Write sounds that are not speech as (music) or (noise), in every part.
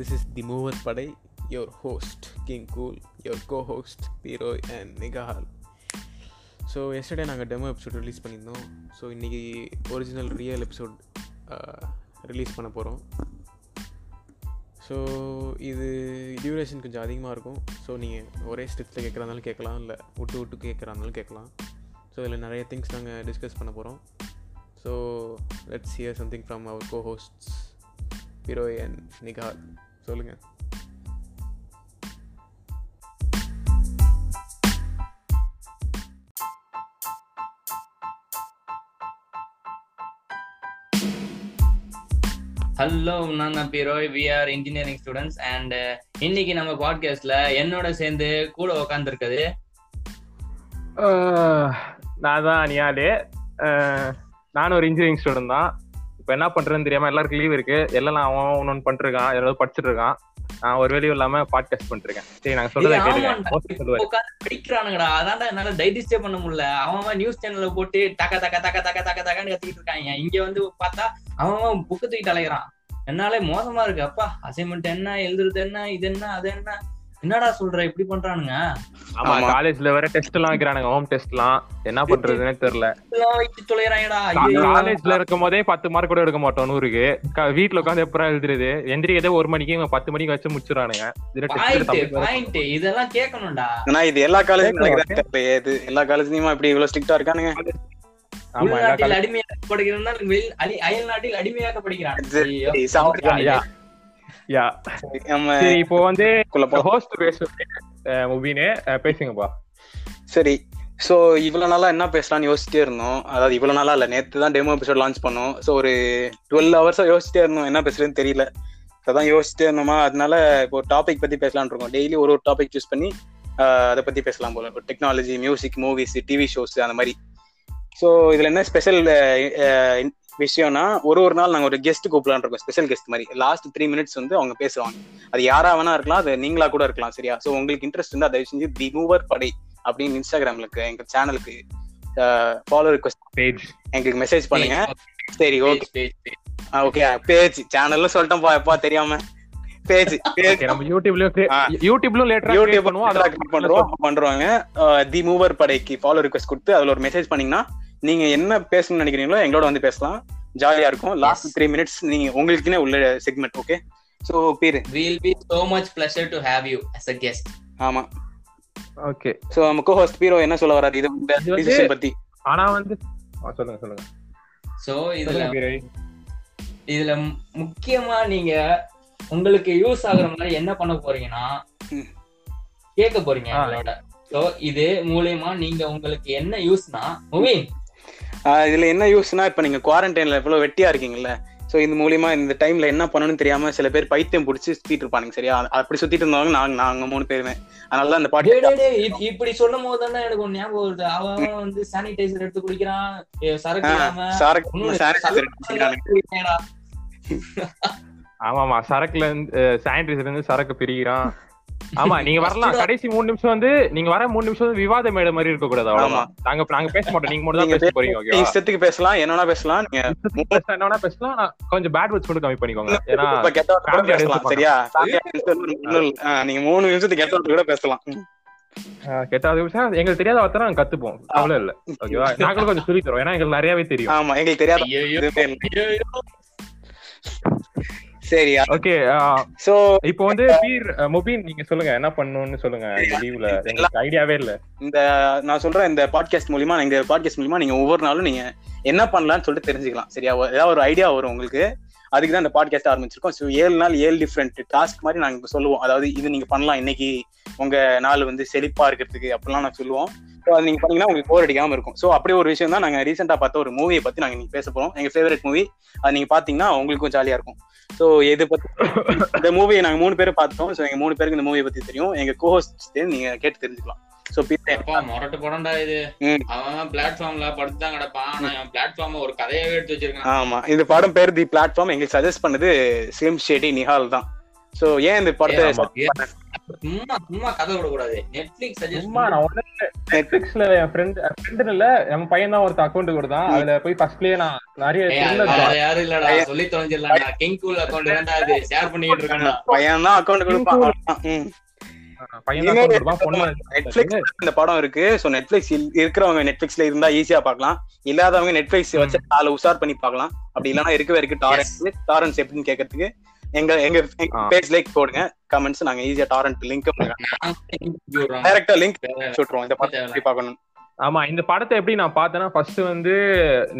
This is the மூவர் படை your host king cool your co host Piroy அண்ட் Nigahal. So yesterday நாங்கள் demo episode release பண்ணியிருந்தோம். So இன்றைக்கி ஒரிஜினல் ரியல் எபிசோட் ரிலீஸ் பண்ண போகிறோம் ஸோ இது டியூரேஷன் கொஞ்சம் அதிகமாக இருக்கும். ஸோ நீங்கள் ஒரே ஸ்டெப்ஸில் கேட்குறாருந்தாலும் கேட்கலாம் இல்லை விட்டு விட்டு கேட்குறாருந்தாலும் கேட்கலாம். ஸோ இதில் நிறைய திங்ஸ் நாங்கள் டிஸ்கஸ் பண்ண போகிறோம் so let's hear something from our co hosts ஹீரோய் and Nihal சொல்லுங்கள் ஹலோ நான் தான் பிரோய் we are engineering students and இன்னைக்கு நம்ம பாட்காஸ்ட்ல என்னோட சேர்ந்து கூட உட்காந்துருக்குது நான் தான் நியாலு நானும் ஒரு இன்ஜினியரிங் ஸ்டூடெண்ட் தான். இப்போ என்ன பண்றேன்னு தெரியாம எல்லாருக்கும் லீவ் இருக்கு. எல்லாம் அவன் ஒன்று பண்ணிட்டு இருக்கான் ஏதாவது படிச்சுட்டு இருக்கான் நான் ஒரு வேலையும் இல்லாம பாட்காஸ்ட் பண்ணிட்டு இருக்கேன் சரி நாங்க சொல்றதை கேளுங்க. படிக்கிறானுங்கடா. அதான்டா என்னால டைஜஸ்டே பண்ண முடியல. அவன் நியூஸ் சேனல்ல போட்டு டக்க டக்க டக்க டக்க டக்க டக்கன்னு கத்திக்கிட்டு இருக்காங்க. இங்க வந்து பார்த்தா அவன் புக்கு தூக்கிட்டு அலைகிறான் என்னாலே மோசமா இருக்கு. அப்பா அசைன்மெண்ட் என்ன எழுதுறது என்ன இது என்ன அது என்ன? என்னடா சொல்ற? இப்படி பண்றானுங்க. ஆமா காலேஜ்ல வேற டெஸ்ட் எல்லாம் வைக்கிறானுங்க. ஹோம் டெஸ்ட்லாம் என்ன பண்றதுன்னே தெரியல. காலேஜ்ல இருக்கும் போதே பத்து மார்க் கூட எடுக்க மாட்டோம் நூறுக்கு. வீட்ல உட்காந்து எப்பறம் எழுதுறது? எந்திரிக்கதே ஒரு மணிக்கு பத்து மணிக்கு வச்சு முடிச்சிடறானுங்க. இதெல்லாம் கேட்கணும்டா. ஆனா இது எல்லா நடக்குதா? தெரியலையே இது எல்லா காலேஜ்லயுமா இப்படி இவ்வளவு ஸ்ட்ரிக்டா இருக்கானுங்க? உள்நாட்டில் college- அடிமையாக்கப்படுகிறான் வெளி- அடி- அயல் நாட்டில் அடிமையாக்கப்படுகிறான் ஐயோ. யா, சரி இப்போ வந்து. ஹோஸ்ட் பேசுறது முபினு பேசுங்கப்பா சரி. சோ இவ்வளவு நாளா என்ன பேசலாம்னு யோசிச்சிட்டே இருந்தோம். அதாவது இவ்வளவு நாளா இல்ல நேத்து தான் டெமோ எபிசோட் லான்ச் பண்ணோம். சோ ஒரு டுவெல் ஹவர்ஸா யோசிச்சிட்டே இருந்தோம் என்ன பேசுறதுன்னு தெரியல. அதான் யோசிச்சிட்டே இருந்தோமா? அதனால இப்போ ஒரு டாபிக் பத்தி பேசலாம்னு இருக்கோம். டெய்லி ஒரு ஒரு டாபிக் சூஸ் பண்ணி அதை பத்தி பேசலாம் போல. Technology music movies TV shows அந்த மாதிரி. ஸோ இதுல என்ன ஸ்பெஷல் விஷயம்னா ஒரு ஒரு நாள் நாங்க ஒரு கெஸ்ட் கூப்பிடலான்னு இருக்கோம் ஸ்பெஷல் கெஸ்ட் மாதிரி. லாஸ்ட் த்ரீ மினிட்ஸ் வந்து அவங்க பேசுவாங்க. அது யாரா வேணா இருக்கலாம் அது நீங்களா கூட இருக்கலாம் சரியா? ஸோ உங்களுக்கு இன்ட்ரெஸ்ட் இருந்தா தயவு செஞ்சு தி மூவர் படை அப்படின்னு இன்ஸ்டாகிராம்ல இருக்கு எங்க சேனலுக்கு ஃபாலோ ரிக்வஸ்ட் பேஜ் எங்களுக்கு மெசேஜ் பண்ணுங்க. சரி ஓகே. ஓகே பேஜ் சேனல்ல சொல்லிட்டோம்ப்பா எப்பா தெரியாம. பேஜ் பேஜ் நம்ம யூடியூப்லயும். யூடியூப்லயும் லேட்டரா யூடியூப் பண்ணுவோம் அதெல்லாம் பண்றோம் பண்றோங்க தி மூவர் படைக்கு ஃபாலோ ரிக்வஸ்ட் கொடுத்து அதுல ஒரு மெசேஜ் பண்ணீங்கன்னா நீங்க என்ன பேசணும்னு நினைக்கிறீங்களோ எங்களோட வந்து பேசலாம். ஜாலியா இருக்கும். லாஸ்ட் த்ரீ மினிட்ஸ் நீங்க உங்களுக்குனே உள்ள செக்மெண்ட் ஓகே சோ பேரு Will be so much pleasure to have you as a guest. ஆமா. ஓகே சோ நம்ம கோஹோஸ்ட் பீரோ என்ன சொல்ல வராரு இது இந்த decision பத்தி. ஆனா வந்து சொல்லுங்க சொல்லுங்க. So, இதுல. இதுல முக்கியமா நீங்க உங்களுக்கு யூஸ் ஆகுற மாதிரி என்ன பண்ண போறீங்கன்னா. கேட்க போறீங்க சோ இது மூலியமா நீங்க உங்களுக்கு என்ன யூஸ்னா முவின் இதுல என்ன யூஸ்னா இப்ப நீங்க குவாரண்டைன்ல எவ்வளவு வெட்டியா இருக்கீங்கல்ல சோ இது மூலியமா இந்த டைம்ல என்ன பண்ணணும்னு தெரியாம சில பேர் பைத்தியம் புடிச்சு சுத்திட்டு இருப்பானுங்க சரியா? அப்படி சுத்திட்டு இருந்தவங்க நாங்க நாங்க மூணு பேருமே. அதனால தான் இந்த பாட்டு இப்படி சொல்லும் போது தானே எனக்கு ஒரு ஞாபகம் வருது. அவன் வந்து சானிடைசர் எடுத்து குடிக்கிறான். சரக்கு. குடிக்கிறான்டா. ஆமாமா சரக்குல இருந்து சானிடைசர் இருந்து சரக்கு பிரிக்கிறான். ஆமா நீங்க வரலாம். கடைசி மூணு நிமிஷம் வந்து நீங்க வர மூணு நிமிஷம் வந்து விவாத மேடை மாதிரி இருக்க கூடாது அவ்வளவுதான் நாங்க நாங்க பேச மாட்டோம். நீங்க மட்டும் தான் பேச போறீங்க இஷ்டத்துக்கு பேசலாம். என்னன்னா பேசலாம். நீங்க என்ன வேணா பேசலாம். கொஞ்சம் பேட் வேர்ட்ஸ் மட்டும் கம்மி பண்ணிக்கோங்க. (laughs) ஏன்னா சரியா? நீங்க மூணு நிமிஷத்துக்கு கெட்ட வார்த்தை கூட பேசலாம். ஆஹ், கெட்டாத விஷயம் எங்களுக்கு தெரியாத வார்த்தை நாங்க கத்துப்போம். கவலை இல்ல. ஓகேவா? நாங்களும் கொஞ்சம் சொல்லி தரோம் ஏன்னா எங்களுக்கு நிறையவே தெரியும். ஆமா எங்களுக்கு தெரியாத ஐயையோ, எதுவுமே இல்ல. ஐயையோ. சரி ஓகே சோ இப்போ வந்து பீர் முபீன் நீங்க சொல்லுங்க. என்ன பண்ணணும்னு சொல்லுங்க. லீவ்ல எங்களுக்கு ஐடியாவே இல்ல. இந்த நான் சொல்றேன் இந்த பாட்காஸ்ட் மூலியமா இந்த பாட்காஸ்ட் மூலியமா நீங்க ஒவ்வொரு நாளும் நீங்க என்ன பண்ணலாம்னு சொல்லிட்டு தெரிஞ்சுக்கலாம். சரியா? ஏதாவது ஒரு ஐடியா வரும் உங்களுக்கு. அதுக்கு தான் இந்த பாட்காஸ்ட் ஆரம்பிச்சிருக்கோம். ஸோ ஏழு நாள் ஏழு டிஃப்ரெண்ட் டாஸ்க் மாதிரி நாங்க இப்ப சொல்லுவோம். அதாவது இது நீங்க பண்ணலாம். இன்னைக்கு உங்க நாள் வந்து செழிப்பா இருக்கிறதுக்கு அப்படிலாம் நான் சொல்லுவோம். நீங்க பண்ணீங்கன்னா உங்களுக்கு போர் அடிக்காம இருக்கும். ஸோ அப்படி ஒரு விஷயம் தான் நாங்க ரீசெண்டா பார்த்த ஒரு மூவியை பத்தி நாங்க நீங்க பேச போறோம். எங்க ஃபேவரட் மூவி அது நீங்க பாத்தீங்கன்னா உங்களுக்கும் ஜாலியா இருக்கும். ஸோ இது பத்தி இந்த மூவியை நாங்க மூணு பேரும் பார்த்தோம். ஸோ எங்க மூணு பேருக்கு இந்த மூவியை பத்தி தெரியும். எங்க கோஹோஸ்ட் நீங்க கேட்டு தெரிஞ்சுக்கலாம். ஸோ அப்பா, முரட்டு படம்டா இது. அவன் பிளாட்ஃபார்ம்ல படுத்துதான் கிடப்பான். ஆனா அவன் பிளாட்ஃபார்ம் ஒரு கதையாவே எடுத்து வச்சிருக்கான். ஆமா. இந்த படம் பேர் தி பிளாட்ஃபார்ம் எங்களுக்கு சஜஸ்ட் பண்ணது ஸ்லிம் ஷெடி நிஹால் தான். சோ ஏன் இந்த படத்தை. சும்மா சும்மா கதை விட கூடாது நெட்ஃபிளிக்ஸ் சும்மா நான் ஒண்ணு நெட்ஃபிளிக்ஸ்ல என் ஃப்ரெண்ட் ஃப்ரெண்ட் இல்ல என் பையன் தான் ஒருத்த அக்கௌண்ட் கொடுத்தான் அதுல போய் ஃபர்ஸ்ட்லயே நான் நிறைய யாரும் இல்லடா. சொல்லி தொலைஞ்சிடலாம்டா கிங் கூல் அக்கௌண்ட் தான்டா அது? ஷேர் பண்ணிட்டு இருக்கான்டா பையன் தான் அக்கௌண்ட் கொடுப்பான். அவ்வளவுதான். ம். பையன் தான் account கொடுப்பான். பொண்ணு நெட்ஃபிளிக்ஸ் இந்த படம் இருக்கு. சோ நெட்ஃபிளிக்ஸ் இருக்கிறவங்க நெட்ஃபிளிக்ஸ்ல இருந்தா ஈஸியா பார்க்கலாம். இல்லாதவங்க நெட்ஃபிளிக்ஸ் வச்சு நாலு உஷார் பண்ணி பார்க்கலாம். அப்படி இல்லைன்னா இருக்கவே இருக்கு. டாரன்ஸ் டாரன்ஸ் எப்படின்னு கேட்கறதுக்கு எங்க எங்க. பேஜ் லைக் போடுங்க கமெண்ட்ஸ் நாங்க ஈஸியா டாரண்ட் லிங்க் நான். டைரக்டா லிங்க் விட்டுருவோம். இந்த படம் எப்படி பார்க்கணும் ஆமா இந்த படத்தை எப்படி நான் பார்த்தேன்னா ஃபர்ஸ்ட் வந்து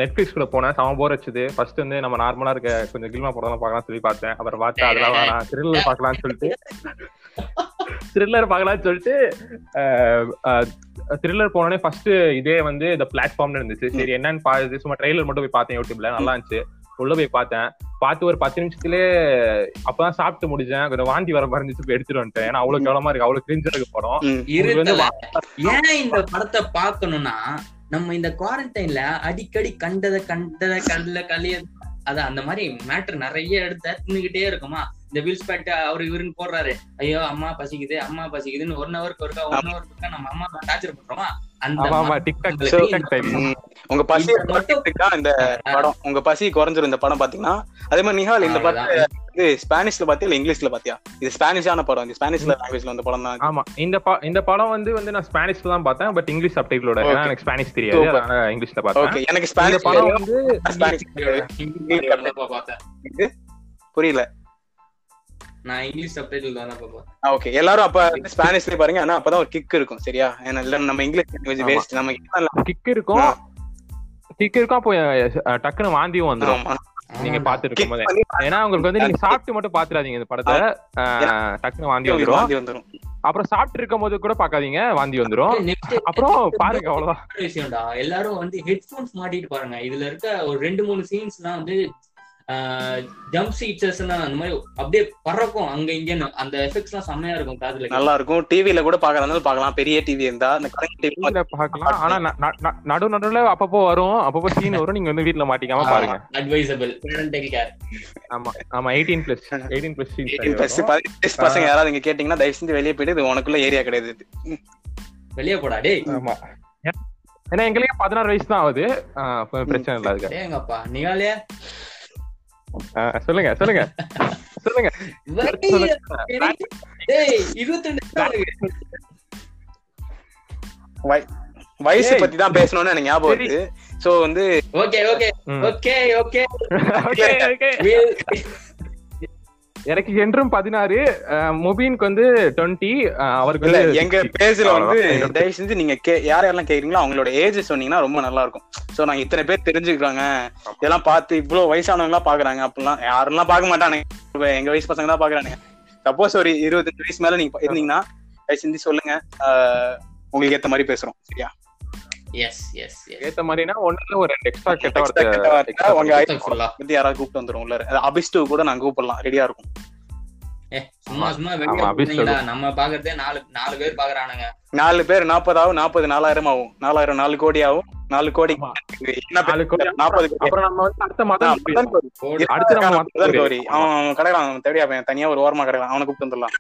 நெட்ஃபிளிக்ஸ் குள்ள போனேன். செம போர் வச்சது ஃபர்ஸ்ட் வந்து நம்ம நார்மலா இருக்க கொஞ்சம் கில்மா படம் பார்க்கலாம் சொல்லி பார்த்தேன். அப்புறம் பார்த்தா (laughs) அதெல்லாம் வேணாம். த்ரில்லர் பார்க்கலாம்னு சொல்லிட்டு. (laughs) த்ரில்லர் பார்க்கலாம்னு சொல்லிட்டு த்ரில்லர் போனோடனே ஃபர்ஸ்ட் இதே வந்து இந்த பிளாட்ஃபார்ம்னு இருந்துச்சு. சரி என்னன்னு பாது சும்மா ட்ரெய்லர் மட்டும் போய் பார்த்தேன் யூடியூப்ல நல்லா இருந்துச்சு. உள்ள போய் பார்த்தேன். பார்த்து ஒரு பத்து நிமிஷத்துலயே அப்பதான் சாப்பிட்டு முடிச்சேன். கொஞ்சம் வாந்தி வர இருந்துச்சு போய் எடுத்துட்டு வந்துட்டேன். ஏன்னா அவ்வளவு கவலமா இருக்கு அவ்வளவு கிரிஞ்சா இருக்கு படம். ஏன் இந்த படத்தை பார்க்கணும்னா நம்ம இந்த குவாரண்டைன்ல அடிக்கடி கண்டத கண்டத கண்டல கலிய அதான் அந்த மாதிரி மேட்டர் நிறைய எடுத்து தின்னுகிட்டே இருக்குமா? இந்த வீல்ஸ் பேட் அவரு இவருன்னு போடுறாரு. ஐயோ அம்மா பசிக்குது அம்மா பசிக்குதுன்னு ஒன் ஹவருக்கு ஒருக்கா ஒன் ஹவருக்கு ஒருக்கா நம்ம அம்மா டார்ச்சர் பண்றோமா? அந்த. உங்க பசி இந்த படம்? உங்க பசி குறைஞ்சிரும் இந்த படம் பாத்தீங்கன்னா? அதே மாதிரி நிஹால் இந்த அவ்வளவுதான். இது ஸ்பானிஷ்ல பாத்தியா இல்ல இங்கிலீஷ்ல பாத்தியா? இது ஸ்பானிஷான படம். ஸ்பானிஷ்ல லாங்குவேஜ்ல வந்த படம் தான் ஆமா. இந்த இந்த படம் வந்து வந்து நான் ஸ்பானிஷ்ல தான் பார்த்தேன். பட் இங்கிலீஷ் சப்டைட்டிலோட எனக்கு ஸ்பானிஷ் தெரியாது. அதனால இங்கிலீஷ்ல பார்த்தேன். ஓகே எனக்கு இந்த ஸ்பானிஷ் படம். வந்து ஸ்பானிஷ் புரியல. நான் இங்கிலீஷ் சப்டைட்டில் தானப்பா பார்த்தேன் ஓகே எல்லாரும் அப்ப ஸ்பானிஷ்ல பாருங்க. ஆனா அப்பதான் ஒரு கிக் இருக்கும் சரியா? ஏன்னா இல்ல நம்ம இங்கிலீஷ் லாங்குவேஜ். வேஸ்ட் நம்ம கிக் இருக்கும். கிக் இருக்கும் அப்போ டக்குன்னு வாந்தியும் வந்துரும். நீங்க இருக்கும்போது பண்ணி ஏன்னா உங்களுக்கு வந்து நீங்க சாப்பிட்டு மட்டும் பாத்துறாதீங்க இந்த படத்தை. டக்குன்னு வாந்தி வந்துரும். வாந்தி வந்துரும். அப்புறம் சாப்பிட்டு இருக்கும் போது கூட பாக்காதீங்க வாந்தி வந்துரும். அப்புறம் பாருங்க அவ்வளவுதான். விஷயம்டா. எல்லாரும் வந்து ஹெட்போன்ஸ் மாட்டிட்டு பாருங்க. இதுல இருக்க ஒரு ரெண்டு மூணு சீன்ஸ்லாம் வந்து ஜம்ப் சீட்ஸஸ் அந்த மாதிரி அப்படியே பறக்கும். அங்க இங்கன்னு அந்த எஃபெக்ட்ஸ் எல்லாம் செம்மையா இருக்கும் காதுல. நல்லா இருக்கும் டிவில கூட பாக்கலாம். பார்க்கலாம் பெரிய டிவி இருந்தா அந்த டிவி டிவில பாக்கலாம். ஆனா நடு நடுவுல அப்பப்போ வரும். அப்பப்போ சீன் வரும். நீங்க வந்து வீட்ல மாட்டிக்காம பாருங்க. அட்வைசபிள் பேரண்டல் கேர் ஆமா ஆமா eighteen plus eighteen plus plus பதினெட்டு பசங்க யாராவது இங்க கேட்டீங்கன்னா தயவு செஞ்சு வெளியே போயிட்டு இது உனக்குள்ள ஏரியா கிடையாது. வெளியே போடா டேய். ஆமா. ஏன்னா எங்களுக்கு பதினாறு வயசு தான் ஆகுது. பிரச்சனை இல்ல அதுக்கு டேங்கப்பா நீங்களே சொல்லுங்க சொல்லுங்க (laughs) சொல்லுங்க வயசு. பத்தி தான் பேசணும்னு எனக்கு ஞாபகம். வருது சோ வந்து okay okay. Okay okay (laughs) Okay, okay. எனக்கு என்றும் பதினாறு முபீனுக்கு வந்து டுவெண்ட்டி அவருக்கு இல்ல எங்க 60. பேஜ்ல வந்து. தயவு செஞ்சு நீங்க கே யார் யாரெல்லாம் கேக்குறீங்களோ அவங்களோட ஏஜ் சொன்னீங்கன்னா ரொம்ப நல்லா இருக்கும் சோ நாங்க இத்தனை பேர் தெரிஞ்சுக்கிறாங்க. இதெல்லாம் பார்த்து இவ்வளவு வயசானவங்க எல்லாம் பாக்குறாங்க. அப்படிலாம் யாரெல்லாம் பார்க்க மாட்டானுங்க. எங்க வயசு பசங்க தான் பாக்குறானுங்க. சப்போஸ் ஒரு இருபத்தஞ்சு வயசு மேல நீங்க இருந்தீங்கன்னா தயவு செஞ்சு சொல்லுங்க. உங்களுக்கு ஏத்த மாதிரி பேசுறோம். சரியா? எஸ் எஸ் எஸ் ஏத்த மாதிரினா ஒண்ணுல ஒரு ரெண்டு எக்ஸ்ட்ரா கெட்ட வார்த்தை உங்க வந்து யாராவது கூப்பிட்டு வந்துரும் உள்ள அபிஸ்டு கூட நாங்க கூப்பிடலாம். ரெடியா இருக்கும். ஏ சும்மா சும்மா ஆமா, வெளியே அபிஷேக். போனீங்கடா நம்ம பாக்குறதே நாலு நாலு பேர் பாக்குறானுங்க. நாலு பேர் நாற்பது ஆகும் நாற்பது நாலாயிரம் ஆகும். நாலாயிரம் நாலு கோடி ஆகும் நாலு கோடி நாலு. நாற்பது அப்புறம் நம்ம வந்து அடுத்த மாதம். அடுத்து நம்ம மதன் மதன் கோரி. கோரி. அவன் அவன் கிடக்குறான் அவன் தனியா ஒரு ஓரமா கிடக்குறான் அவனை கூப்பிட்டு வந்துடலாம்.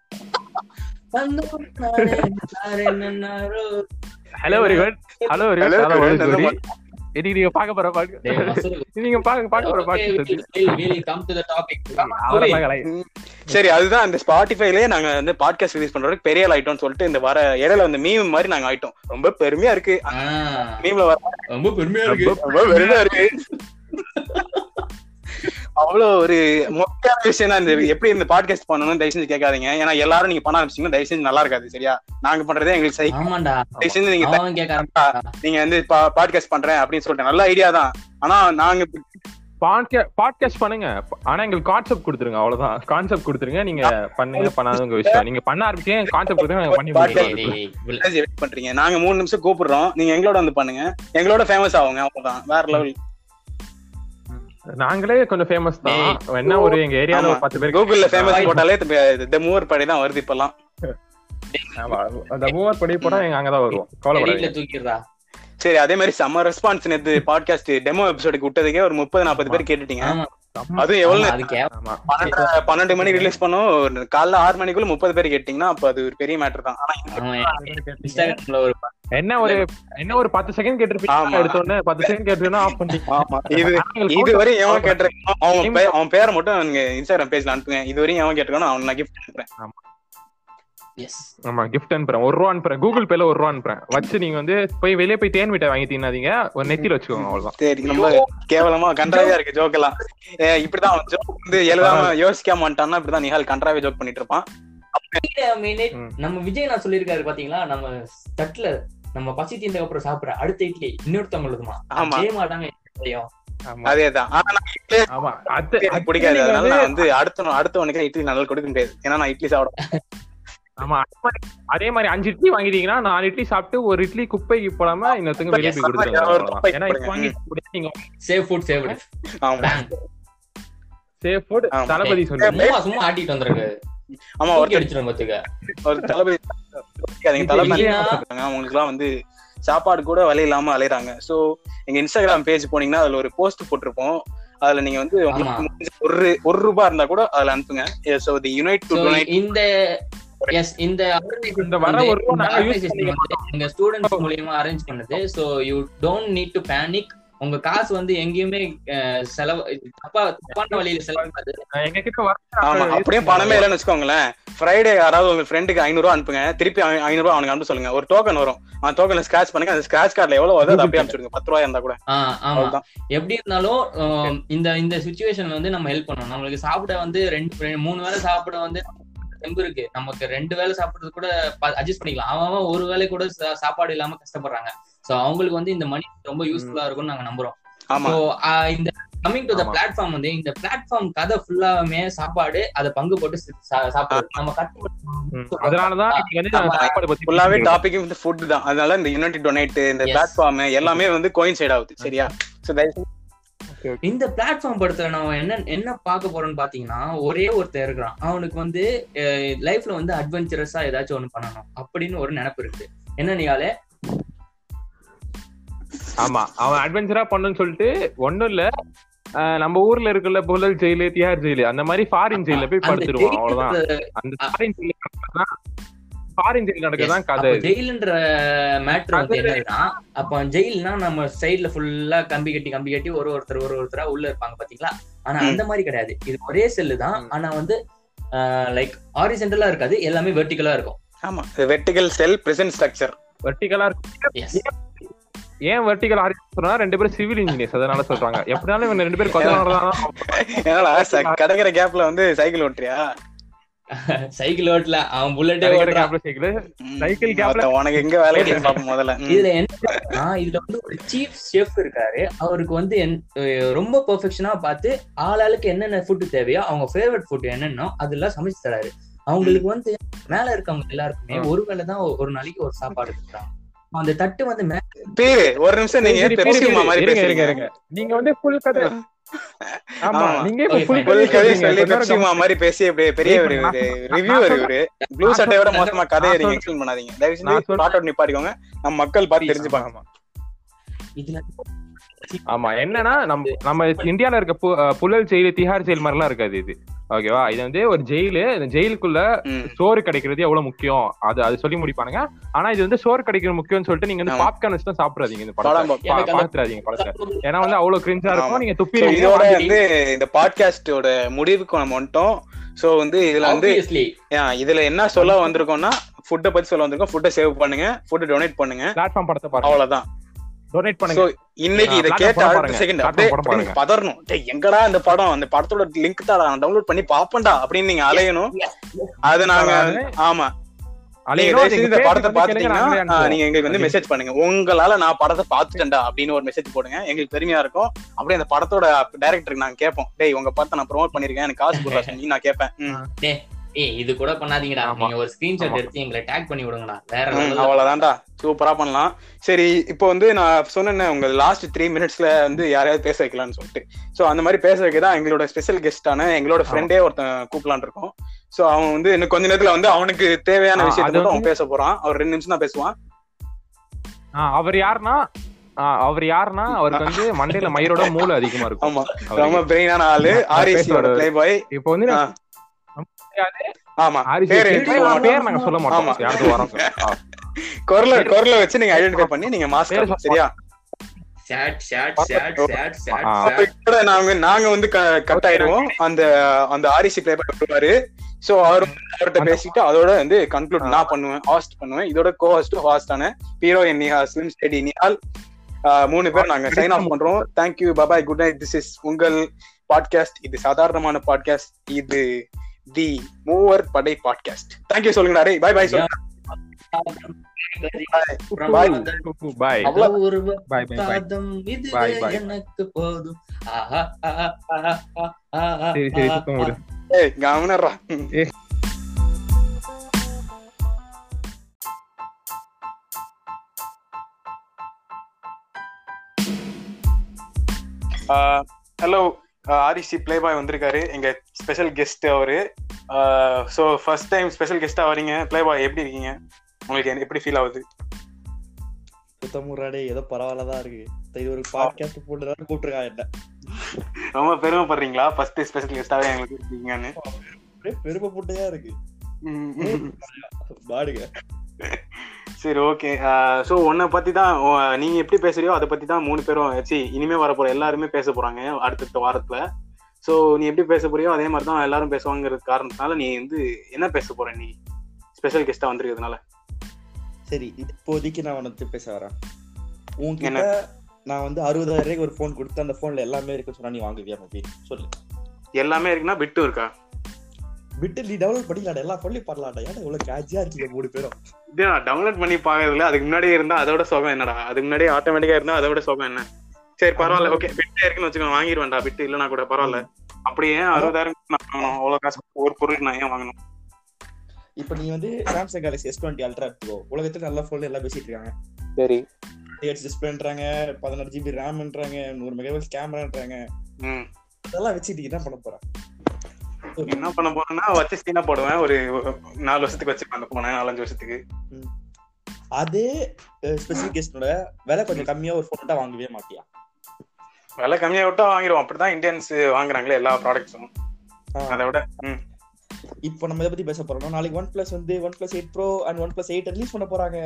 Hello very good hello very Hello, good good. Hello நல்ல இன்னைக்கு நீங்க பாக்க போற பாட்டு டேய், மசூரு. நீங்க பாக்க பாக்க போற Okay, பாட்டு. சரி அதுதான் இந்த ஸ்பாட்டிஃபைலயே நாங்க வந்து பாட்காஸ்ட் ரிலீஸ் பண்றதுக்கு பெரிய ஆயிட்டோம்னு சொல்லிட்டு இந்த வர இடையில வந்து மீம் மாதிரி நாங்க ஆயிட்டோம். ரொம்ப பெருமையா இருக்கு. மீம்ல வர ரொம்ப பெருமையா இருக்கு. ரொம்ப பெருமையா இருக்கு. (laughs) அவ்வளவு ஒரு முக்கியமான விஷயம் தான் இந்த எப்படி இந்த பாட்காஸ்ட் பண்ணணும்னு தயவு செஞ்சு கேட்காதீங்க ஏன்னா எல்லாரும் நீங்க பண்ண ஆரம்பிச்சீங்கன்னா தயவு செஞ்சு நல்லா இருக்காது சரியா நாங்க பண்றதே எங்களுக்கு சரி தயவு செஞ்சு நீங்க. நீங்க வந்து பாட்காஸ்ட் பண்றேன் அப்படின்னு சொல்லிட்டு நல்ல ஐடியா தான் ஆனா நாங்க பாட்காஸ்ட் பண்ணுங்க ஆனா எங்களுக்கு கான்செப்ட் கொடுத்துருங்க அவ்வளவுதான் கான்செப்ட் கொடுத்துருங்க நீங்க பண்ணுங்க பண்ணாத உங்க விஷயம் நீங்க பண்ண ஆரம்பிச்சீங்க கான்செப்ட் கொடுத்துருங்க நாங்க பண்ணி பண்றீங்க நாங்க மூணு நிமிஷம் கூப்பிடுறோம் நீங்க எங்களோட வந்து பண்ணுங்க எங்களோட ஃபேமஸ் ஆகுங்க அவ்வளவுதான் வேற லெவல் நாங்களே கொஞ்சம் ஃபேமஸ் தான். என்ன ஒரு எங்க ஏரியால ஒரு பத்து பேர் கூகுள்ல ஃபேமஸ் போட்டாலே த மூவர் படை தான் வருது இப்பெல்லாம். அந்த மூவர் படி போனா எங்க அங்கதான் வருவோம். வீட்டுல கவலைப்படாதீங்க தூக்கிடுறா. சரி அதே மாதிரி செம்ம ரெஸ்பான்ஸ் நேத்து பாட்காஸ்ட் டெமோ எபிசோடுக்கு விட்டதுக்கே ஒரு முப்பது நாற்பது பேர் கேட்டுட்டீங்க. எவ்வளவு அது ஆமா. பன்னெண்டு பன்னெண்டு மணி ரிலீஸ் பண்ணோம். ஒரு காலைல ஆறு மணிக்குள்ள முப்பது பேர் கேட்டீங்கன்னா அப்ப அது ஒரு பெரிய மேட்டர் தான். ஆனா ஆமா, இன்ஸ்டாகிராம்ல ஒரு என்ன ஒரு என்ன ஒரு பத்து செகண்ட் கேட்டிருப்பீங்க? ஆமா. எடுத்த உடனே பத்து செகண்ட் கேட்டுனா ஆஃப் பண்ணிட்டீங்க. ஆமா. இது இது வரையும் எவன் கேட்டிருக்கானோ அவன் பே- அவன் பேரை மட்டும் நீங்க இன்ஸ்டாகிராம் பேஜ்ல அனுப்புங்க. இது வரையும் எவன் கேட்டிருக்கானோ அவன் நான் கிஃப்ட் அனுப்புறேன். எஸ் ஆமா கிஃப்ட் அனுப்புறேன். ஒரு ரூபா அனுப்புறேன். கூகுள் பேல ஒரு ரூபா அனுப்புறேன். வச்சு நீங்க வந்து போய் வெளியே போய் தேன் மிட்டாய் வாங்கி தின்னாதீங்க. ஒரு நெத்தியில வச்சுக்கோங்க அவ்வளவுதான். சரி ரொம்ப கேவலமா கன்றாவியா இருக்கு ஜோக் எல்லாம். இப்படிதான் அவன் ஜோக் வந்து எழுதாம யோசிக்காம வந்துட்டான்னா இப்படிதான் நிஹால் கன்றாவே ஜோக் பண்ணிட்டு இருப்பான். நம்ம விஜய் நான் சொல்லியிருக்காரு பாத்தீங்களா? நம்ம தட்டுல நம்ம பசி தீர்ந்ததுக்கு அப்புறம் சாப்பிடுற அடுத்த இட்லி இன்னொருத்தவங்களுக்குமா ஆமா. அதே மாதிரிதாங்க. அதேதான். பிடிக்காது. அதனால நான் வந்து அடுத்த அடுத்தவனுக்கு இட்லி நல்லா கொடுக்க முடியாது. ஏன்னா நான் இட்லி சாப்பிட ஆமா. அதே மாதிரி- அஞ்சு இட்லி வாங்கிட்டீங்கன்னா நாலு இட்லி சாப்பிட்டு ஒரு இட்லி குப்பைக்கு போடாம இன்னொருத்தங்க வெளியே போய் ஏன்னா இப்ப. வாங்கி நீங்க சேவ் ஃபுட் சேவ் ஆமா. Safe food. தளபதி சொல்லு சும்மா சும்மா ஆட்டிட்டு வந்துருக்கு ஆமா ஒருத்தர் அடிச்சிடும் பாத்துக்க. ஒரு. தளபதி இல்லையா? அவங்களுக்கு எல்லாம் வந்து சாப்பாடு கூட வழி இல்லாம அலையறாங்க. சோ எங்க இன்ஸ்டாகிராம் பேஜ் போனீங்கன்னா அதுல ஒரு போஸ்ட் போட்டிருப்போம். அதுல நீங்க வந்து ஒரு ஒரு ரூபாய் இருந்தா கூட அதுல அனுப்புங்க. So the unite to So, donate இந்த எஸ் இந்த இந்த வர ஒரு ரூபா எங்க ஸ்டூடெண்ட்ஸ் மூலியமா அரேஞ்ச் பண்ணது. So you don't need to panic உங்க காசு வந்து எங்கேயுமே செலவு தப்பா தப்பான வழியில செலவாகாது. எங்க கிட்ட வர ஆமா அப்படியே பணமே இல்லைன்னு வச்சுக்கோங்களேன். ஃப்ரைடே யாராவது உங்க ஃப்ரெண்டுக்கு ஐநூறு ரூபா அனுப்புங்க. திருப்பி ஐ- ஐநூறு ரூபா அவனுக்கு அனுப்ப சொல்லுங்க. ஒரு டோக்கன் வரும். அந்த டோக்கன்ல ஸ்கிராச் பண்ணுங்க. அந்த ஸ்கிராச் கார்டுல எவ்வளவு வருதோ அப்படியே அனுப்பிச்சுடுங்க. பத்து ரூபாய் இருந்தா கூட. ஆமா. எப்படி இருந்தாலும் இந்த இந்த சுச்சுவேஷன்ல வந்து நம்ம ஹெல்ப் பண்ணணும். நம்மளுக்கு சாப்பிட வந்து ரெண்டு மூணு வேளை சாப்பிட வந்து தெம்பு இருக்கு. நமக்கு ரெண்டு வேளை சாப்பிடுறது கூட அட்ஜஸ்ட் பண்ணிக்கலாம். அவன் ஒரு வேளை கூட சா- சாப்பாடு இல்லாம கஷ்டப்படுறாங்க. சோ அவங்களுக்கு வந்து இந்த மணி ரொம்ப யூஸ்ஃபுல்லா இருக்கும்னு நாங்க நம்புறோம். சோ இந்த கமிங் டு த. பிளாட்ஃபார்ம் வந்து இந்த பிளாட்ஃபார்ம் கதை ஃபுல்லாமே சாப்பாடு அதை பங்கு போட்டு சா- சாப்பிடுறது நம்ம சாப்பாடு பத்தி ஃபுல்லாவே டாபிக் வந்து ஃபுட் தான். அதனால இந்த யுனைடெட் டொனேட் இந்த. பிளாட்ஃபார்ம் எல்லாமே வந்து கோயின் சைட் ஆகுது சரியா. இந்த பிளாட்ஃபார்ம் படத்துல நம்ம என்ன என்ன பார்க்க போறோம்னு பாத்தீங்கன்னா ஒரே ஒருத்தன் இருக்கிறான். அவனுக்கு வந்து லைஃப்ல வந்து அட்வென்ச்சரஸா ஏதாச்சும் ஒண்ணு பண்ணணும் அப்படின்னு ஒரு நினைப்பு இருக்கு. என்ன நீயாலே? ஆமா அவன் அட்வென்ச்சரா பண்ணுன்னு சொல்லிட்டு ஒண்ணும் இல்ல. நம்ம ஊர்ல இருக்குல்ல புல்லல் ஜெயிலு தியார் ஜெயிலு அந்த மாதிரி ஃபாரின் ஜெயில போய் படுத்துருவான் அவ்வளவுதான். அந்த ஃபாரின் ஜெயில ஃபாரின் ஜெயில நடக்கிறதான் கதை. ஜெயிலுன்ற மேட்ரு வந்து என்னதுன்னா அப்ப ஜெயில்னா நம்ம சைடுல ஃபுல்லா கம்பி கட்டி கம்பி கட்டி ஒரு ஒருத்தர் ஒரு ஒருத்தரா உள்ள இருப்பாங்க பாத்தீங்களா? ஆனா. அந்த மாதிரி கிடையாது. இது ஒரே செல்லு தான். ஆனா வந்து லைக் ஹாரிசென்டலா இருக்காது எல்லாமே வெர்டிகலா இருக்கும். ஆமா வெர்டிகல் செல் பிரசன்ட் ஸ்ட்ரக்சர் வெர்டிகலா இருக்கு எஸ் ஏன் வெர்டிகல் சொன்னா ரெண்டு பேரும் சிவில் இன்ஜினியர்ஸ் அதனால சொல்றாங்க. எப்படினாலும் இவங்க ரெண்டு பேரும் ச- கிடைக்கிற கேப்ல வந்து சைக்கிள் ஓட்டுறியா? சைக்கிள் ஓட்டல அவன் cycle. ம். Cycle gapல- மொத்த உனக்கு எங்க வேலை கிடைக்கும் பாப்போம் முதல்ல. (laughs) இதுல என்ன இதுல வந்து ஒரு சீஃப் ஷெஃப் இருக்காரு. அவருக்கு வந்து ரொம்ப பெர்ஃபெக்ஷனா பார்த்து ஆளாளுக்கு என்னென்ன ஃபுட் தேவையோ அவங்க ஃபேவரட் ஃபுட் என்னன்னோ அதெல்லாம் சமைச்சு தராரு. அவங்களுக்கு வந்து மேல இருக்கவங்க எல்லாருக்குமே ஒரு வேளை தான் ஒரு நாளைக்கு ஒரு சாப்பாடு கொடுக்குறாங்க. அந்த தட்டு வந்து பீரு ஒரு நிமிஷம் நீங்க இருங்க, இருங்க. நீங்க வந்து full கதை ஆமா. நீங்க. சொல்லி மாதிரி பேசி அப்படியே பெரிய ஒரு ஒரு ரிவ்யூவர் இவரு ப்ளூ சட்டையோட. மோசமா கதையை நீங்க. எக்ஸ்பிளைன் பண்ணாதீங்க தயவு நான் செஞ்சு. ஷார்ட் அவுட் நிப்பாட்டிக்கோங்க நம்ம மக்கள் பார்த்து தெரிஞ்சுப்பாங்க ஆமா. இதுல ஆமா என்னன்னா நம்ம நம்ம இந்தியால இருக்க பு- அஹ் புழல் ஜெயிலு திஹார் ஜெயில் மாதிரிலாம் இருக்காது இது ஓகேவா இது வந்து ஒரு ஜெயிலு. இந்த ஜெயிலுக்குள்ள. சோறு கிடைக்கிறது எவ்வளவு முக்கியம்? அது அது சொல்லி முடிப்பானுங்க. ஆனா இது வந்து சோறு கிடைக்கிறது முக்கியம்னு சொல்லிட்டு நீங்க வந்து. பாப்கார்ன் வச்சு தான் சாப்பிடாதீங்க இந்த படம் பாத்துறாதீங்க படத்தை. ஏன்னா வந்து அவ்வளவு கிரிஞ்சா. இருக்கும். நீங்க So, துப்பி இதோட வந்து இந்த பாட்காஸ்டோட முடிவுக்கு நம்ம வந்துட்டோம். சோ வந்து இதுல வந்து இதுல என்ன சொல்ல வந்திருக்கோம்னா ஃபுட்டை பத்தி சொல்ல வந்திருக்கோம். ஃபுட்டை சேவ் பண்ணுங்க. ஃபுட்டை டொனேட் பண்ணுங்க. பிளாட்ஃபார்ம் படத்தை பாருங்க. அவ்வளவுதான். டொனேட் சோ பண்ணுங்க இன்னைக்கு இதை கேட்ட அடுத்த. செகண்ட் அப்படியே பதறணும். டேய் எங்கடா அந்த படம்? அந்த படத்தோட லிங்க் தாடா டவுன்லோட் பண்ணி பாப்பேன்டா அப்படின்னு நீங்க அலையணும். அது நாங்க ஆமா. இந்த படத்தை பாத்துட்டீங்கன்னா. நீங்க எங்களுக்கு வந்து. மெசேஜ் பண்ணுங்க. உங்களால நான் படத்தை பாத்துட்டேன்டா அப்படின்னு ஒரு மெசேஜ் போடுங்க. எங்களுக்கு பெருமையா இருக்கும். அப்படியே அந்த படத்தோட டைரக்டருக்கு நாங்க கேட்போம். டேய் உங்க படத்தை நான் ப்ரோமோட் பண்ணிருக்கேன் எனக்கு காசு (laughs) சொல்லி நான் கேட்பேன். ஏய் இது கூட பண்ணாதீங்கடா. நீங்க ஒரு ஸ்கிரீன்ஷாட். எடுத்து எங்களை டேக் பண்ணி விடுங்கடா. வேற அவ்வளவுதான்டா. சூப்பரா பண்ணலாம். சரி இப்போ வந்து நான் சொன்னேன் உங்க லாஸ்ட் த்ரீ மினிட்ஸ்ல வந்து யாரையாவது பேச வைக்கலாம்னு சொல்லிட்டு. சோ அந்த மாதிரி பேச வைக்க தான் எங்களோட ஸ்பெஷல் கெஸ்டான எங்களோட ஃப்ரெண்டே ஒருத்தன் கூப்பிடலான் இருக்கோம். சோ அவன் வந்து இன்னும் கொஞ்ச நேரத்துல வந்து அவனுக்கு தேவையான விஷயத்தை மட்டும் அவன் பேச போறான். அவர் ரெண்டு நிமிஷம் தான் பேசுவான். அவர் யாருன்னா? அவர் யாருன்னா? அவருக்கு வந்து மண்டையில மயிரோட மூளை அதிகமா இருக்கும். ஆமா. ரொம்ப பிரெயினான ஆளு. (laughs) பேசுவாரு. பிளே பாய் இப்போ வந்து. ஆமா. ஆரிசி பேர் நாங்க சொல்ல ஆமா. மாட்டோம் யாரும் வரோம்? குரல குரல வச்சு நீங்க ஐடென்டிஃபை பண்ணி நீங்க சொல்ல சரியா? Chat chat chat chat chat ஆ. அப்ப கூட நாங்க நாங்க வந்து கட் ஆயிடுவோம். அந்த அந்த ஆர்இசி பிளே சோ அவர் அவர்கிட்ட பேசிட்டு அதோட வந்து கன்க்ளூட் நான் பண்ணுவேன் ஹாஸ்ட் பண்ணுவேன். இதோட கோ ஹாஸ்ட் ஹாஸ்டான ஹீரோ என் நிஹா ஸ்லிம் ஸ்டடி நிஹால் ஆஹ் மூணு பேர் நாங்க சைன் ஆஃப் பண்றோம். Thank you bye bye good night this is உங்கள் பாட்காஸ்ட் இது சாதாரணமான பாட்காஸ்ட் இது தி மூவர் படை பாட்காஸ்ட். தேங்க்யூ சொல்லுங்க அரே பை பை சொல்லுங்க. Bye bye bye. எனக்கு போதும். சரி சரி சுத்தம் விடு. ஏய் ஹலோ. ஆரிசி பிளே பாய் வந்திருக்காரு. எங்க ஸ்பெஷல் கெஸ்ட் அவரு. ஸோ ஃபர்ஸ்ட் டைம் ஸ்பெஷல் கெஸ்டா வரீங்க. பிளே பாய் எப்படி இருக்கீங்க? உங்களுக்கு எப்படி ஃபீல் ஆகுது? சுத்தமுறாடே ஏதோ பரவாயில்லதான் இருக்கு. இது ஒரு பாட்காஸ்ட் போட்டுதான் கூப்பிட்டுருக்காங்க என்ன? ரொம்ப பெருமைப்படுறீங்களா? ஃபர்ஸ்ட் ஸ்பெஷல் கெஸ்டாவே எங்களுக்கு இருக்கீங்கன்னு. பெருமை போட்டுதான் இருக்கு. (laughs) பாடுங்க. சரி ஓகே ஸோ உன்னை பத்தி தான் உ- நீங்க எப்படி பேசுறியோ அதை பத்தி தான் மூணு பேரும் சி இனிமே வர போற எல்லாருமே பேச போறாங்க அடுத்த வாரத்துல. ஸோ நீ எப்படி பேச போறியோ அதே மாதிரி தான் எல்லாரும் பேசுவாங்கிறது காரணத்தினால நீ வந்து என்ன பேச போற நீ? ஸ்பெஷல் கெஸ்டா வந்திருக்கிறதுனால. சரி இப்போதைக்கு நான் உனக்கு பேச வரேன். என்ன? நான் வந்து அறுபதாயிரம் ரூபாய்க்கு ஒரு ஃபோன் கொடுத்து அந்த ஃபோன்ல எல்லாமே இருக்கு சொன்னா நீ வாங்குவியா மொபைல் சொல்லு. எல்லாமே இருக்குன்னா பிட்டு இருக்கா? விட்டு நீ டெவலப் பண்ணிக்கலாடா எல்லாம் சொல்லி பண்ணலாம்டா ஏன்னா இவ்வளவு கேஜியா இருக்கீங்க மூணு பேரும்? இது நான் டவுன்லோட் பண்ணி பாக்குறதுல அதுக்கு முன்னாடியே இருந்தா அதோட சுகம் என்னடா? அதுக்கு முன்னாடியே ஆட்டோமேட்டிக்கா இருந்தா அதோட சுகம் என்ன? சரி பரவாயில்ல. ஓகே பிட்டு இருக்குன்னு வச்சுக்கோங்க. வாங்கிடுவேன்டா பிட்டு இல்லைனா கூட பரவாயில்ல. அப்படியே அறுபதாயிரம் நான் வாங்கணும்? அவ்வளவு காசு ஒரு பொருளுக்கு நான் ஏன் வாங்கணும்? இப்போ நீ வந்து Samsung Galaxy S twenty ultra எடுத்துக்கோ உலகத்துல நல்ல ஃபோன் எல்லாம் பேசிட்டு இருக்காங்க. சரி. ஹெச் டிஸ்பிளேன்றாங்க பதினாறு ஜிபி ரேம்ன்றாங்க நூறு மெகாபிக்ஸ் கேமரான்றாங்க ம். அதெல்லாம் வச்சுட்டு என்ன பண்ண போற? என்ன பண்ண போறேன்னா வச்சு சீனா போடுவேன். ஒரு நாலு வருஷத்துக்கு வச்சுப்பேன் அந்த போனேன் நாலஞ்சு வருஷத்துக்கு. அதே ஸ்பெசிபிகேஷனோட விலை கொஞ்சம் கம்மியா ஒரு தான் வாங்கவே மாட்டியா? விலை கம்மியா விட்டா வாங்கிடுவோம். அப்படிதான் இந்தியன்ஸ் வாங்குறாங்களே எல்லா ப்ராடக்ட்ஸும். அதை விட ம். இப்போ நம்ம இதை பத்தி பேச போறோம். நாளைக்கு ஒன் பிளஸ் வந்து OnePlus eight pro and OnePlus eight release பண்ண போறாங்க.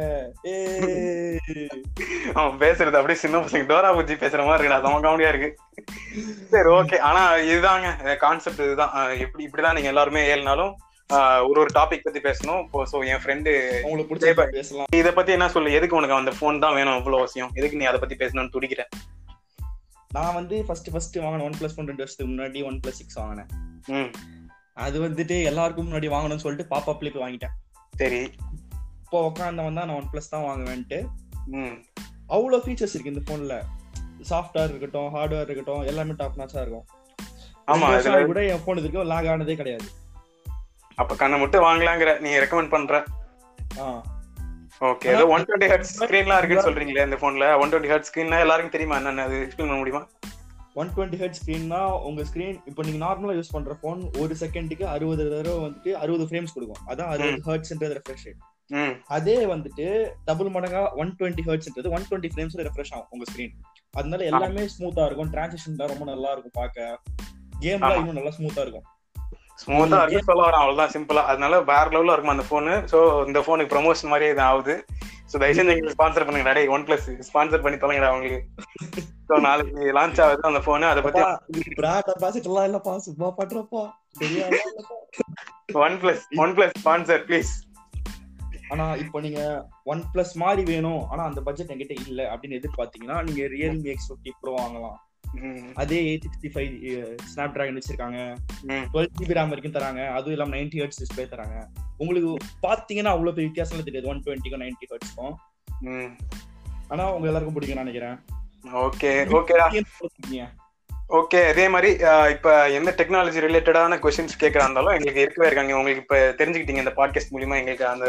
அவன் பேசுறது அப்படியே சின்ன பசங்க டோரா பூஜி பேசுற மாதிரி இருக்குடா செம காமெடியா இருக்கு. சரி ஓகே ஆனா இதுதாங்க கான்செப்ட் இதுதான். அஹ் எப்படி இப்படிதான் நீங்க எல்லாருமே ஏழுனாலும் ஒரு ஒரு டாபிக் பத்தி பேசணும். இப்போ ஸோ என் ஃப்ரெண்டு உங்களுக்கு பிடிச்ச பேசலாம். இத பத்தி என்ன சொல்லு? எதுக்கு உனக்கு அந்த ஃபோன் தான் வேணும் அவ்வளவு அவசியம்? எதுக்கு நீ அதை பத்தி பேசணும்னு துடிக்கிற? நான் வந்து ஃபர்ஸ்ட் ஃபர்ஸ்ட் வாங்கின ஒன் பிளஸ் ஃபோன் ரெண்டு வருஷத்துக்கு முன்னாடி ஒன் பிளஸ் சிக்ஸ் வாங்கினேன் அது வந்துட்டு எல்லாருக்கும் முன்னாடி வாங்கணும்னு சொல்லிட்டு பாப்பா போய் வாங்கிட்டேன். சரி. இப்போ உட்காந்தவன் தான் நான் ஒன் பிளஸ் தான் வாங்குவேன்ட்டு. அவ்வளோ ஃபீச்சர்ஸ் இருக்கு இந்த ஃபோன்ல சாஃப்ட்வேர் இருக்கட்டும் ஹார்ட்வேர் இருக்கட்டும் எல்லாமே டாப் நாச்சா இருக்கும் ஆமா கூட என் ஃபோன் இதுக்கு லாக் ஆனதே கிடையாது. அப்ப கண்ணை மட்டும் வாங்கலாங்கிற நீங்க ரெக்கமெண்ட் பண்ற. ஆ. ஓகே ஏதோ ஒன் டுவெண்ட்டி ஹெர்ட்ஸ் ஸ்கிரீன்லாம் இருக்குன்னு சொல்றீங்களே இந்த போன்ல ஒன் டுவெண்ட்டி ஹெர்ட்ஸ் ஸ்கிரீன் எல்லாருக்கும் தெரியுமா என்னன்னு அது? எக்ஸ்பிளைன் பண்ண முடியுமா? ஒன் டுவெண்ட்டி ஹெட் ஸ்க்ரீன்னா உங்க ஸ்க்ரீன் இப்போ நீங்க நார்மலா யூஸ் பண்ற ஃபோன் ஒரு செகண்டுக்கு அறுபது தடவை வந்துட்டு அறுபது ஃப்ரேம்ஸ் கொடுக்கும். அதான் அறுபது ஹர்ட்ஸ்ன்றது ரெஃப்ரெஷ் அதே வந்துட்டு டபுள் மடங்கா ஒன் டுவெண்ட்டி ஹர்ட்ஸ்ன்றது ஒன் டுவெண்ட்டி ஃப்ரேம்ஸ்ல ரெஃப்ரெஷ் ஆகும் உங்க ஸ்க்ரீன் அதனால எல்லாமே ஸ்மூத்தா இருக்கும். டிரான்சிஷன் தான் ரொம்ப நல்லா இருக்கும் பார்க்க. கேம்லாம் ஆமா. இன்னும் நல்லா ஸ்மூத்தா இருக்கும். ஸ்மூத்தா இருக்கு சொல்ல வரேன் அவ்வளவுதான். சிம்பிளா அதனால வேற லெவல்ல இருக்கும் அந்த போனு சோ இந்த போனுக்கு ப்ரமோஷன் மாதிரியே இது ஆகுது சோ தயவு செஞ்சு (laughs) எங்களுக்கு ஸ்பான்சர் பண்ணுங்கடா. டேய் ஒன் பிளஸ் ஸ்பான்சர் பண்ணி தொலைங்கடா அவங்களுக்கு சோ நாளைக்கு லான்ச் ஆகுது அந்த போனு அதை பத்தி பிராட் அம்பாசிடர்லாம் இல்லப்பா சும்மா பண்றப்பா. One plus one plus sponsor please ஆனா இப்போ நீங்க ஒன் பிளஸ் மாதிரி வேணும். ஆனா அந்த பட்ஜெட் என்கிட்ட இல்ல அப்படின்னு எதிர்பார்த்தீங்கன்னா நீங்க ரியல்மி எக்ஸ் ஃபிஃப்டி ப்ரோ வாங்கலாம். அதே eight sixty five snap dragon வச்சிருக்காங்க. டுவெல் ஜிபி ரேம் வரைக்கும் தராங்க. அதுவும் இல்லாம நைன்டி ஹர்ட்ஸ் டிஸ்பிளே தராங்க. உங்களுக்கு பாத்தீங்கன்னா அவ்வளவு பெரிய வித்தியாசம் தெரியாது. ஒன் டுவெண்ட்டிக்கும் நைன்டி ஹர்ட்ஸ்க்கும் ஆனா உங்க எல்லாருக்கும் பிடிக்கும் நினைக்கிறேன். ஓகே ஓகேடா. ஓகே அதே மாதிரி இப்ப எந்த டெக்னாலஜி ரிலேட்டடான கொஸ்டின்ஸ் கேட்கறா இருந்தாலும் எங்களுக்கு இருக்கவே இருக்காங்க. உங்களுக்கு இப்ப தெரிஞ்சுக்கிட்டீங்க இந்த பாட்காஸ்ட் மூலியமா எங்களுக்கு அந்த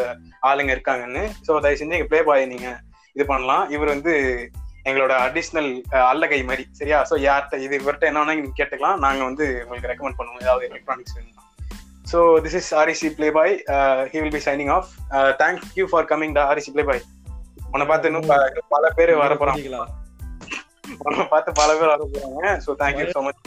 ஆளுங்க இருக்காங்கன்னு. ஸோ தயவு செஞ்சு எங்க ப்ளே பாய் நீங்க இது பண்ணலாம். இவர் வந்து எங்களோட அடிஷ்னல் அல்லகை மாதிரி சரியா? ஸோ யார்கிட்ட இது இவர்கிட்ட என்ன வேணா நீங்க கேட்டுக்கலாம். நாங்க வந்து உங்களுக்கு ரெக்கமெண்ட் பண்ணுவோம். ஏதாவது எலக்ட்ரானிக்ஸ் வேணும்னா. So this is REC play boy he will be signing off thank you for coming டா ஆர்இசி ப்ளே பாய் உன்னை பார்த்து இன்னும் பல பேர் வர போறாங்க புரியுங்களா? உன்னை பார்த்து பல பேர் போறாங்க. So thank you so much